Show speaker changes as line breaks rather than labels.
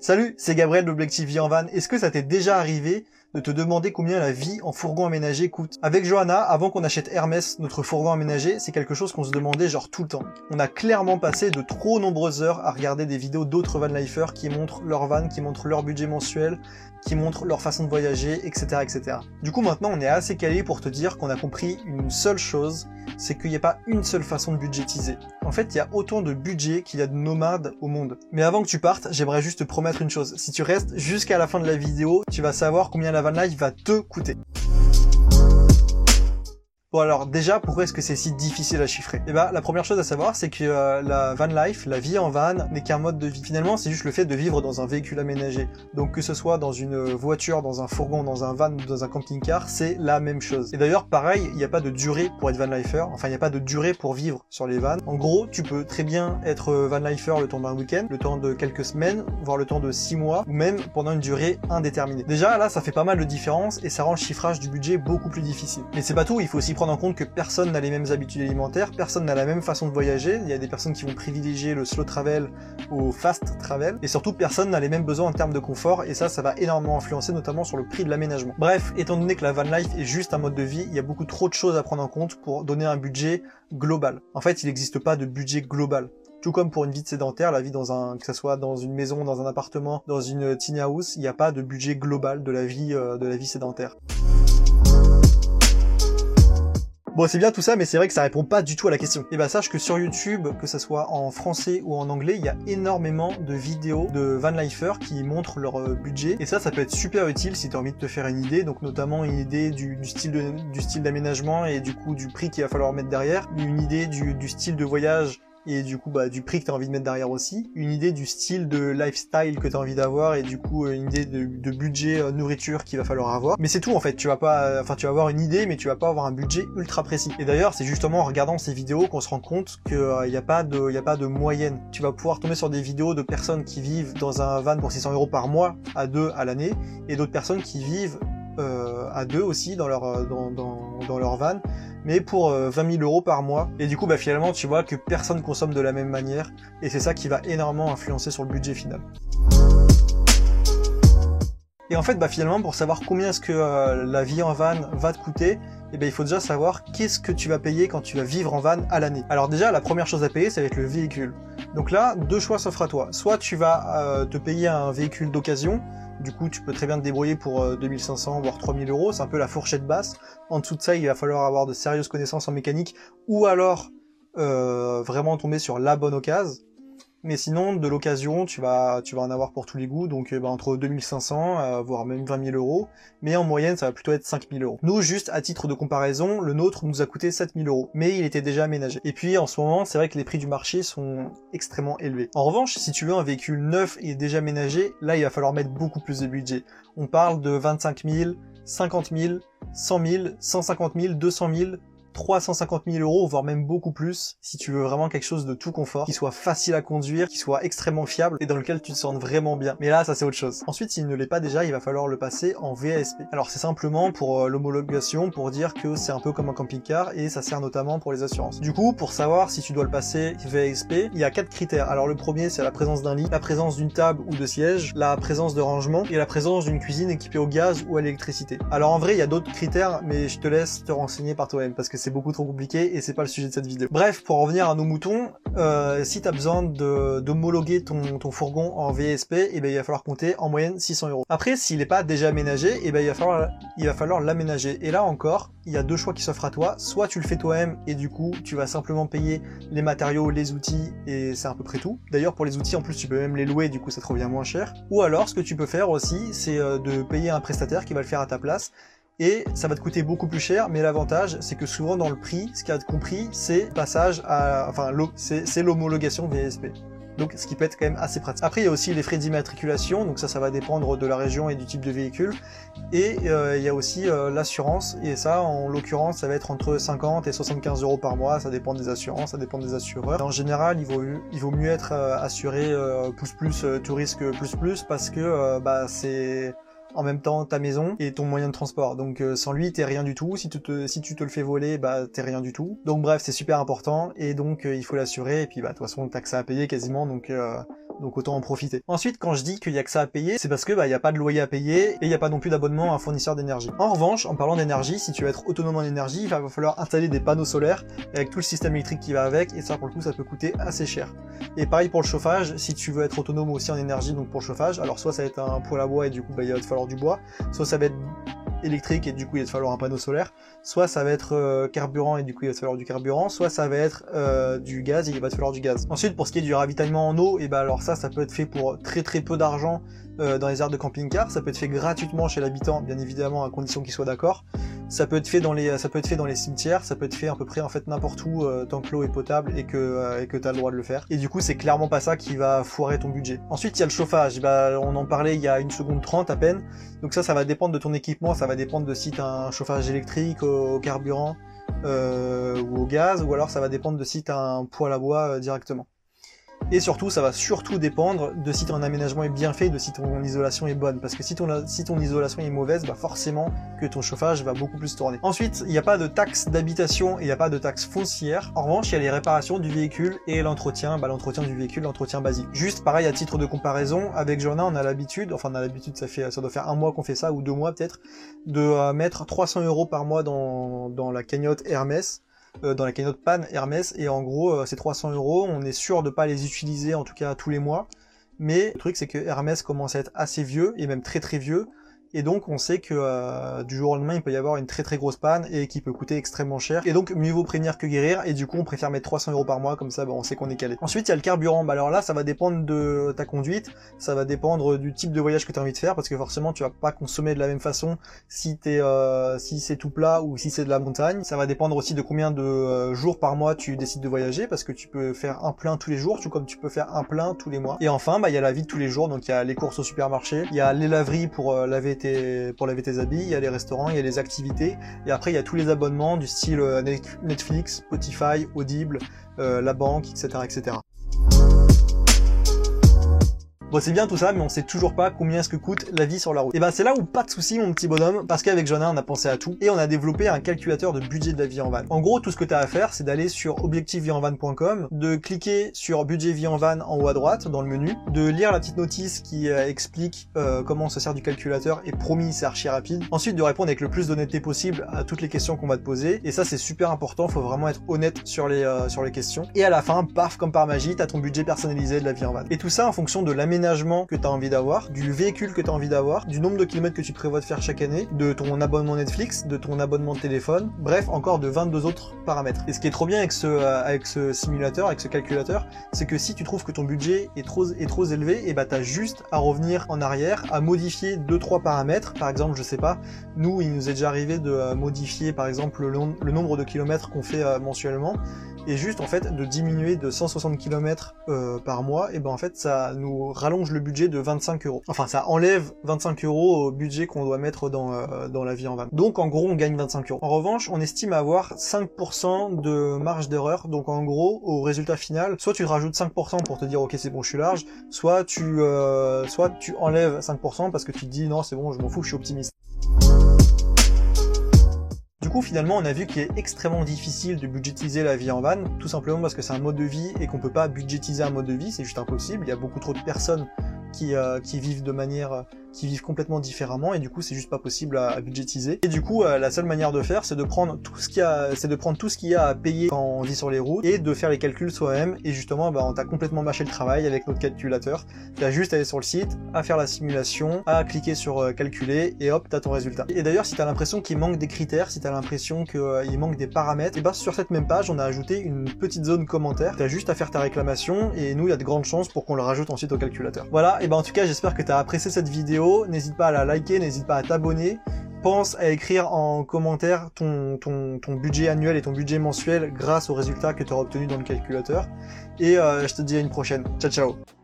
Salut, c'est Gabriel d'Objectif Vie en Van. Est-ce que ça t'est déjà arrivé de te demander combien la vie en fourgon aménagé coûte. Avec Johanna, avant qu'on achète Hermès, notre fourgon aménagé, c'est quelque chose qu'on se demandait genre tout le temps. On a clairement passé de trop nombreuses heures à regarder des vidéos d'autres vanlifers qui montrent leur van, qui montrent leur budget mensuel, qui montrent leur façon de voyager, etc. etc. Du coup maintenant on est assez calé pour te dire qu'on a compris une seule chose, c'est qu'il n'y a pas une seule façon de budgétiser. En fait, il y a autant de budget qu'il y a de nomades au monde. Mais avant que tu partes, j'aimerais juste te promettre une chose. Si tu restes jusqu'à la fin de la vidéo, tu vas savoir combien la va te coûter. Bon alors déjà, pourquoi est-ce que c'est si difficile à chiffrer? Eh ben la première chose à savoir, c'est que euh, la van life, la vie en van, n'est qu'un mode de vie. Finalement, c'est juste le fait de vivre dans un véhicule aménagé. Donc que ce soit dans une voiture, dans un fourgon, dans un van ou dans un camping-car, c'est la même chose. Et d'ailleurs, pareil, il n'y a pas de durée pour être van lifer. Enfin, il n'y a pas de durée pour vivre sur les vannes. En gros, tu peux très bien être van lifer le temps d'un week-end, le temps de quelques semaines, voire le temps de six mois, ou même pendant une durée indéterminée. Déjà là, ça fait pas mal de différence et ça rend le chiffrage du budget beaucoup plus difficile. Mais c'est pas tout, il faut aussi prendre en compte que personne n'a les mêmes habitudes alimentaires, personne n'a la même façon de voyager, il y a des personnes qui vont privilégier le slow travel au fast travel, et surtout personne n'a les mêmes besoins en termes de confort, et ça, ça va énormément influencer notamment sur le prix de l'aménagement. Bref, étant donné que la van life est juste un mode de vie, il y a beaucoup trop de choses à prendre en compte pour donner un budget global. En fait, il n'existe pas de budget global. Tout comme pour une vie de sédentaire, la vie dans un, que ce soit dans une maison, dans un appartement, dans une tiny house, il n'y a pas de budget global de la vie, euh, de la vie sédentaire. Bon, c'est bien tout ça, mais c'est vrai que ça répond pas du tout à la question. Et bah sache que sur YouTube, que ça soit en français ou en anglais, il y a énormément de vidéos de van lifer qui montrent leur euh, budget. Et ça, ça peut être super utile si tu as envie de te faire une idée. Donc notamment une idée du, style d'aménagement et du coup du prix qu'il va falloir mettre derrière. Une idée du style de voyage et du coup bah, du prix que tu as envie de mettre derrière aussi, une idée du style de lifestyle que tu as envie d'avoir et du coup euh, une idée de, budget euh, nourriture qu'il va falloir avoir. Mais c'est tout en fait, tu vas pas euh, enfin tu vas avoir une idée mais tu vas pas avoir un budget ultra précis. Et d'ailleurs, c'est justement en regardant ces vidéos qu'on se rend compte qu'il n'y a pas de a pas de moyenne. Tu vas pouvoir tomber sur des vidéos de personnes qui vivent dans un van pour 600 euros par mois à deux à l'année et d'autres personnes qui vivent à deux aussi dans leur dans, dans, dans leur van mais pour 20 euh, 000 euros par mois. Et du coup, bah, finalement, tu vois que personne consomme de la même manière, et c'est ça qui va énormément influencer sur le budget final. Et en fait, bah, finalement, pour savoir combien est-ce que euh, la vie en van va te coûter, eh ben, il faut déjà savoir qu'est-ce que tu vas payer quand tu vas vivre en van à l'année. Alors déjà, la première chose à payer, ça va être le véhicule. Donc là, deux choix s'offrent à toi. Soit tu vas euh, te payer un véhicule d'occasion, du coup, tu peux très bien te débrouiller pour 2500 euh, voire 3000 euros. C'est un peu la fourchette basse. En dessous de ça, il va falloir avoir de sérieuses connaissances en mécanique ou alors vraiment tomber sur la bonne occasion. Mais sinon, de l'occasion, tu vas, tu vas en avoir pour tous les goûts, donc euh, bah, entre 2500, euh, voire même 20 000 euros. Mais en moyenne, ça va plutôt être 5 000 euros. Nous, juste à titre de comparaison, le nôtre nous a coûté 7 000 euros, mais il était déjà aménagé. Et puis, en ce moment, c'est vrai que les prix du marché sont extrêmement élevés. En revanche, si tu veux un véhicule neuf et déjà aménagé, là, il va falloir mettre beaucoup plus de budget. On parle de 25 000, 50 000, 100 000, 150 000, 200 000, 350 000 euros, voire même beaucoup plus, si tu veux vraiment quelque chose de tout confort, qui soit facile à conduire, qui soit extrêmement fiable et dans lequel tu te sens vraiment bien. Mais là, ça c'est autre chose. Ensuite, s'il ne l'est pas déjà, il va falloir le passer en VASP. Alors c'est simplement pour euh, l'homologation, pour dire que c'est un peu comme un camping-car et ça sert notamment pour les assurances. Du coup, pour savoir si tu dois le passer VASP, il y a quatre critères. Alors le premier, c'est la présence d'un lit, la présence d'une table ou de siège, la présence de rangement et la présence d'une cuisine équipée au gaz ou à l'électricité. Alors en vrai, il y a d'autres critères, mais je te laisse te renseigner par toi-même parce que c'est beaucoup trop compliqué et c'est pas le sujet de cette vidéo. Bref, pour revenir à nos moutons, euh, si tu as besoin d'homologuer ton, ton fourgon en VSP, et eh ben, il va falloir compter en moyenne 600 euros. Après, s'il n'est pas déjà aménagé, et eh ben, il va falloir il va falloir l'aménager. Et là encore, il y a deux choix qui s'offrent à toi. Soit tu le fais toi-même et du coup, tu vas simplement payer les matériaux, les outils et c'est à peu près tout. D'ailleurs, pour les outils, en plus, tu peux même les louer, du coup, ça te revient moins cher. Ou alors, ce que tu peux faire aussi, c'est euh, de payer un prestataire qui va le faire à ta place et ça va te coûter beaucoup plus cher, mais l'avantage, c'est que souvent dans le prix, ce qui a compris, c'est passage à, enfin, c'est l'homologation VSP. Donc, ce qui peut être quand même assez pratique. Après, il y a aussi les frais d'immatriculation, donc ça, ça va dépendre de la région et du type de véhicule. Et euh, il y a aussi euh, l'assurance, et ça, en l'occurrence, ça va être entre 50 et 75 euros par mois, ça dépend des assurances, ça dépend des assureurs. En général, il vaut, mieux être euh, assuré plus plus tout risque plus plus, parce que bah, c'est en même temps ta maison et ton moyen de transport. Donc euh, sans lui, t'es rien du tout. Si tu te, si tu te le fais voler, bah t'es rien du tout. Donc bref, c'est super important et donc euh, il faut l'assurer. Et puis bah de toute façon, t'as que ça à payer quasiment. Donc euh, donc autant en profiter. Ensuite, quand je dis qu'il y a que ça à payer, c'est parce que bah il y a pas de loyer à payer et il n'y a pas non plus d'abonnement à un fournisseur d'énergie. En revanche, en parlant d'énergie, si tu veux être autonome en énergie, il va falloir installer des panneaux solaires avec tout le système électrique qui va avec et ça pour le coup ça peut coûter assez cher. Et pareil pour le chauffage, si tu veux être autonome aussi en énergie, donc pour le chauffage, alors soit ça va être un poêle à bois et du coup bah, il va te falloir du bois, soit ça va être électrique et du coup il va te falloir un panneau solaire, soit ça va être euh, carburant et du coup il va te falloir du carburant, soit ça va être euh, du gaz et il va te falloir du gaz. Ensuite pour ce qui est du ravitaillement en eau, et ben alors ça ça peut être fait pour très très peu d'argent euh, dans les aires de camping-car, ça peut être fait gratuitement chez l'habitant bien évidemment à condition qu'il soit d'accord. Ça peut être fait dans les ça peut être fait dans les cimetières, ça peut être fait à peu près en fait n'importe où tant que l'eau est potable et que et que tu as le droit de le faire. Et du coup c'est clairement pas ça qui va foirer ton budget. Ensuite il y a le chauffage, bah, on en parlait il y a une seconde trente à peine. Donc ça ça va dépendre de ton équipement, ça va dépendre de si tu un chauffage électrique au, carburant euh, ou au gaz, ou alors ça va dépendre de si tu as un poêle à bois euh, directement. Et surtout, ça va surtout dépendre de si ton aménagement est bien fait, de si ton isolation est bonne. Parce que si ton, isolation est mauvaise, bah forcément que ton chauffage va beaucoup plus tourner. Ensuite, il n'y a pas de taxe d'habitation et il n'y a pas de taxe foncière. En revanche, il y a les réparations du véhicule et l'entretien, bah, l'entretien du véhicule, l'entretien basique. Juste pareil à titre de comparaison, avec Jonah, on a l'habitude, enfin on a l'habitude, ça fait, ça doit faire un mois qu'on fait ça, ou deux mois peut-être, de euh, mettre 300 euros par mois dans, dans la cagnotte Hermès euh, dans la cagnotte PAN Hermès et en gros euh, ces 300 euros. On est sûr de pas les utiliser en tout cas tous les mois. Mais le truc c'est que Hermès commence à être assez vieux et même très très vieux et donc on sait que euh, du jour au lendemain il peut y avoir une très très grosse panne et qui peut coûter extrêmement cher. Et donc mieux vaut prévenir que guérir et du coup on préfère mettre 300 euros par mois comme ça bah, on sait qu'on est calé. Ensuite il y a le carburant, bah alors là ça va dépendre de ta conduite, ça va dépendre du type de voyage que tu as envie de faire parce que forcément tu vas pas consommer de la même façon si t'es euh, si c'est tout plat ou si c'est de la montagne. Ça va dépendre aussi de combien de euh, jours par mois tu décides de voyager parce que tu peux faire un plein tous les jours tout comme tu peux faire un plein tous les mois. Et enfin bah il y a la vie de tous les jours donc il y a les courses au supermarché, il y a les laveries pour laver pour laver tes habits, il y a les restaurants, il y a les activités, et après il y a tous les abonnements du style euh, Netflix, Spotify, Audible, euh, la banque, etc. etc. Bon, c'est bien tout ça, mais on sait toujours pas combien est-ce que coûte la vie sur la route. Et ben c'est là où pas de souci, mon petit bonhomme, parce qu'avec Jonas, on a pensé à tout et on a développé un calculateur de budget de la vie en van. En gros, tout ce que tu as à faire, c'est d'aller sur objectiveviehenvan.com, de cliquer sur budget vie en van en haut à droite dans le menu, de lire la petite notice qui euh, explique euh, comment on se sert du calculateur et promis, c'est archi rapide. Ensuite, de répondre avec le plus d'honnêteté possible à toutes les questions qu'on va te poser. Et ça, c'est super important, faut vraiment être honnête sur les, euh, sur les questions. Et à la fin, paf, comme par magie, t'as ton budget personnalisé de la vie en van. Et tout ça en fonction de que tu as envie d'avoir, du véhicule que tu as envie d'avoir, du nombre de kilomètres que tu prévois de faire chaque année, de ton abonnement Netflix, de ton abonnement de téléphone, bref, encore de 22 autres paramètres. Et ce qui est trop bien avec ce, euh, avec ce simulateur, avec ce calculateur, c'est que si tu trouves que ton budget est trop, élevé, et bah t'as juste à revenir en arrière, à modifier 2-3 paramètres. Par exemple, je sais pas, nous, il nous est déjà arrivé de euh, modifier par exemple le, nombre de kilomètres qu'on fait euh, mensuellement, et juste en fait de diminuer de 160 km par mois, et ben en fait ça nous rallonge le budget de 25 euros. Enfin ça enlève 25 euros au budget qu'on doit mettre dans, euh, dans la vie en van. Donc en gros on gagne 25 euros. En revanche on estime avoir 5% de marge d'erreur. Donc en gros au résultat final, soit tu rajoutes 5% pour te dire ok c'est bon je suis large, soit tu, euh, soit tu enlèves 5% parce que tu te dis non c'est bon je m'en fous je suis optimiste. Du coup, finalement, on a vu qu'il est extrêmement difficile de budgétiser la vie en van, tout simplement parce que c'est un mode de vie et qu'on peut pas budgétiser un mode de vie, c'est juste impossible. Il y a beaucoup trop de personnes qui, euh, qui vivent de manière qui vivent complètement différemment et du coup c'est juste pas possible à, budgétiser. Et du coup euh, la seule manière de faire c'est de prendre tout ce qu'il y a, c'est de prendre tout ce qu'il y a à payer quand on vit sur les routes et de faire les calculs soi-même. Et justement bah, on t'a complètement mâché le travail avec notre calculateur. T'as juste à aller sur le site, à faire la simulation, à cliquer sur euh, calculer et hop t'as ton résultat. Et d'ailleurs si t'as l'impression qu'il manque des critères, si t'as l'impression qu'il euh, manque des paramètres, et bah sur cette même page on a ajouté une petite zone commentaire. T'as juste à faire ta réclamation et nous il y a de grandes chances pour qu'on le rajoute ensuite au calculateur. Voilà et ben en tout cas j'espère que t'as apprécié cette N'hésite pas à la liker, n'hésite pas à t'abonner. Pense à écrire en commentaire ton, budget annuel et ton budget mensuel grâce aux résultats que tu auras obtenus dans le calculateur. Et euh, je te dis à une prochaine. Ciao ciao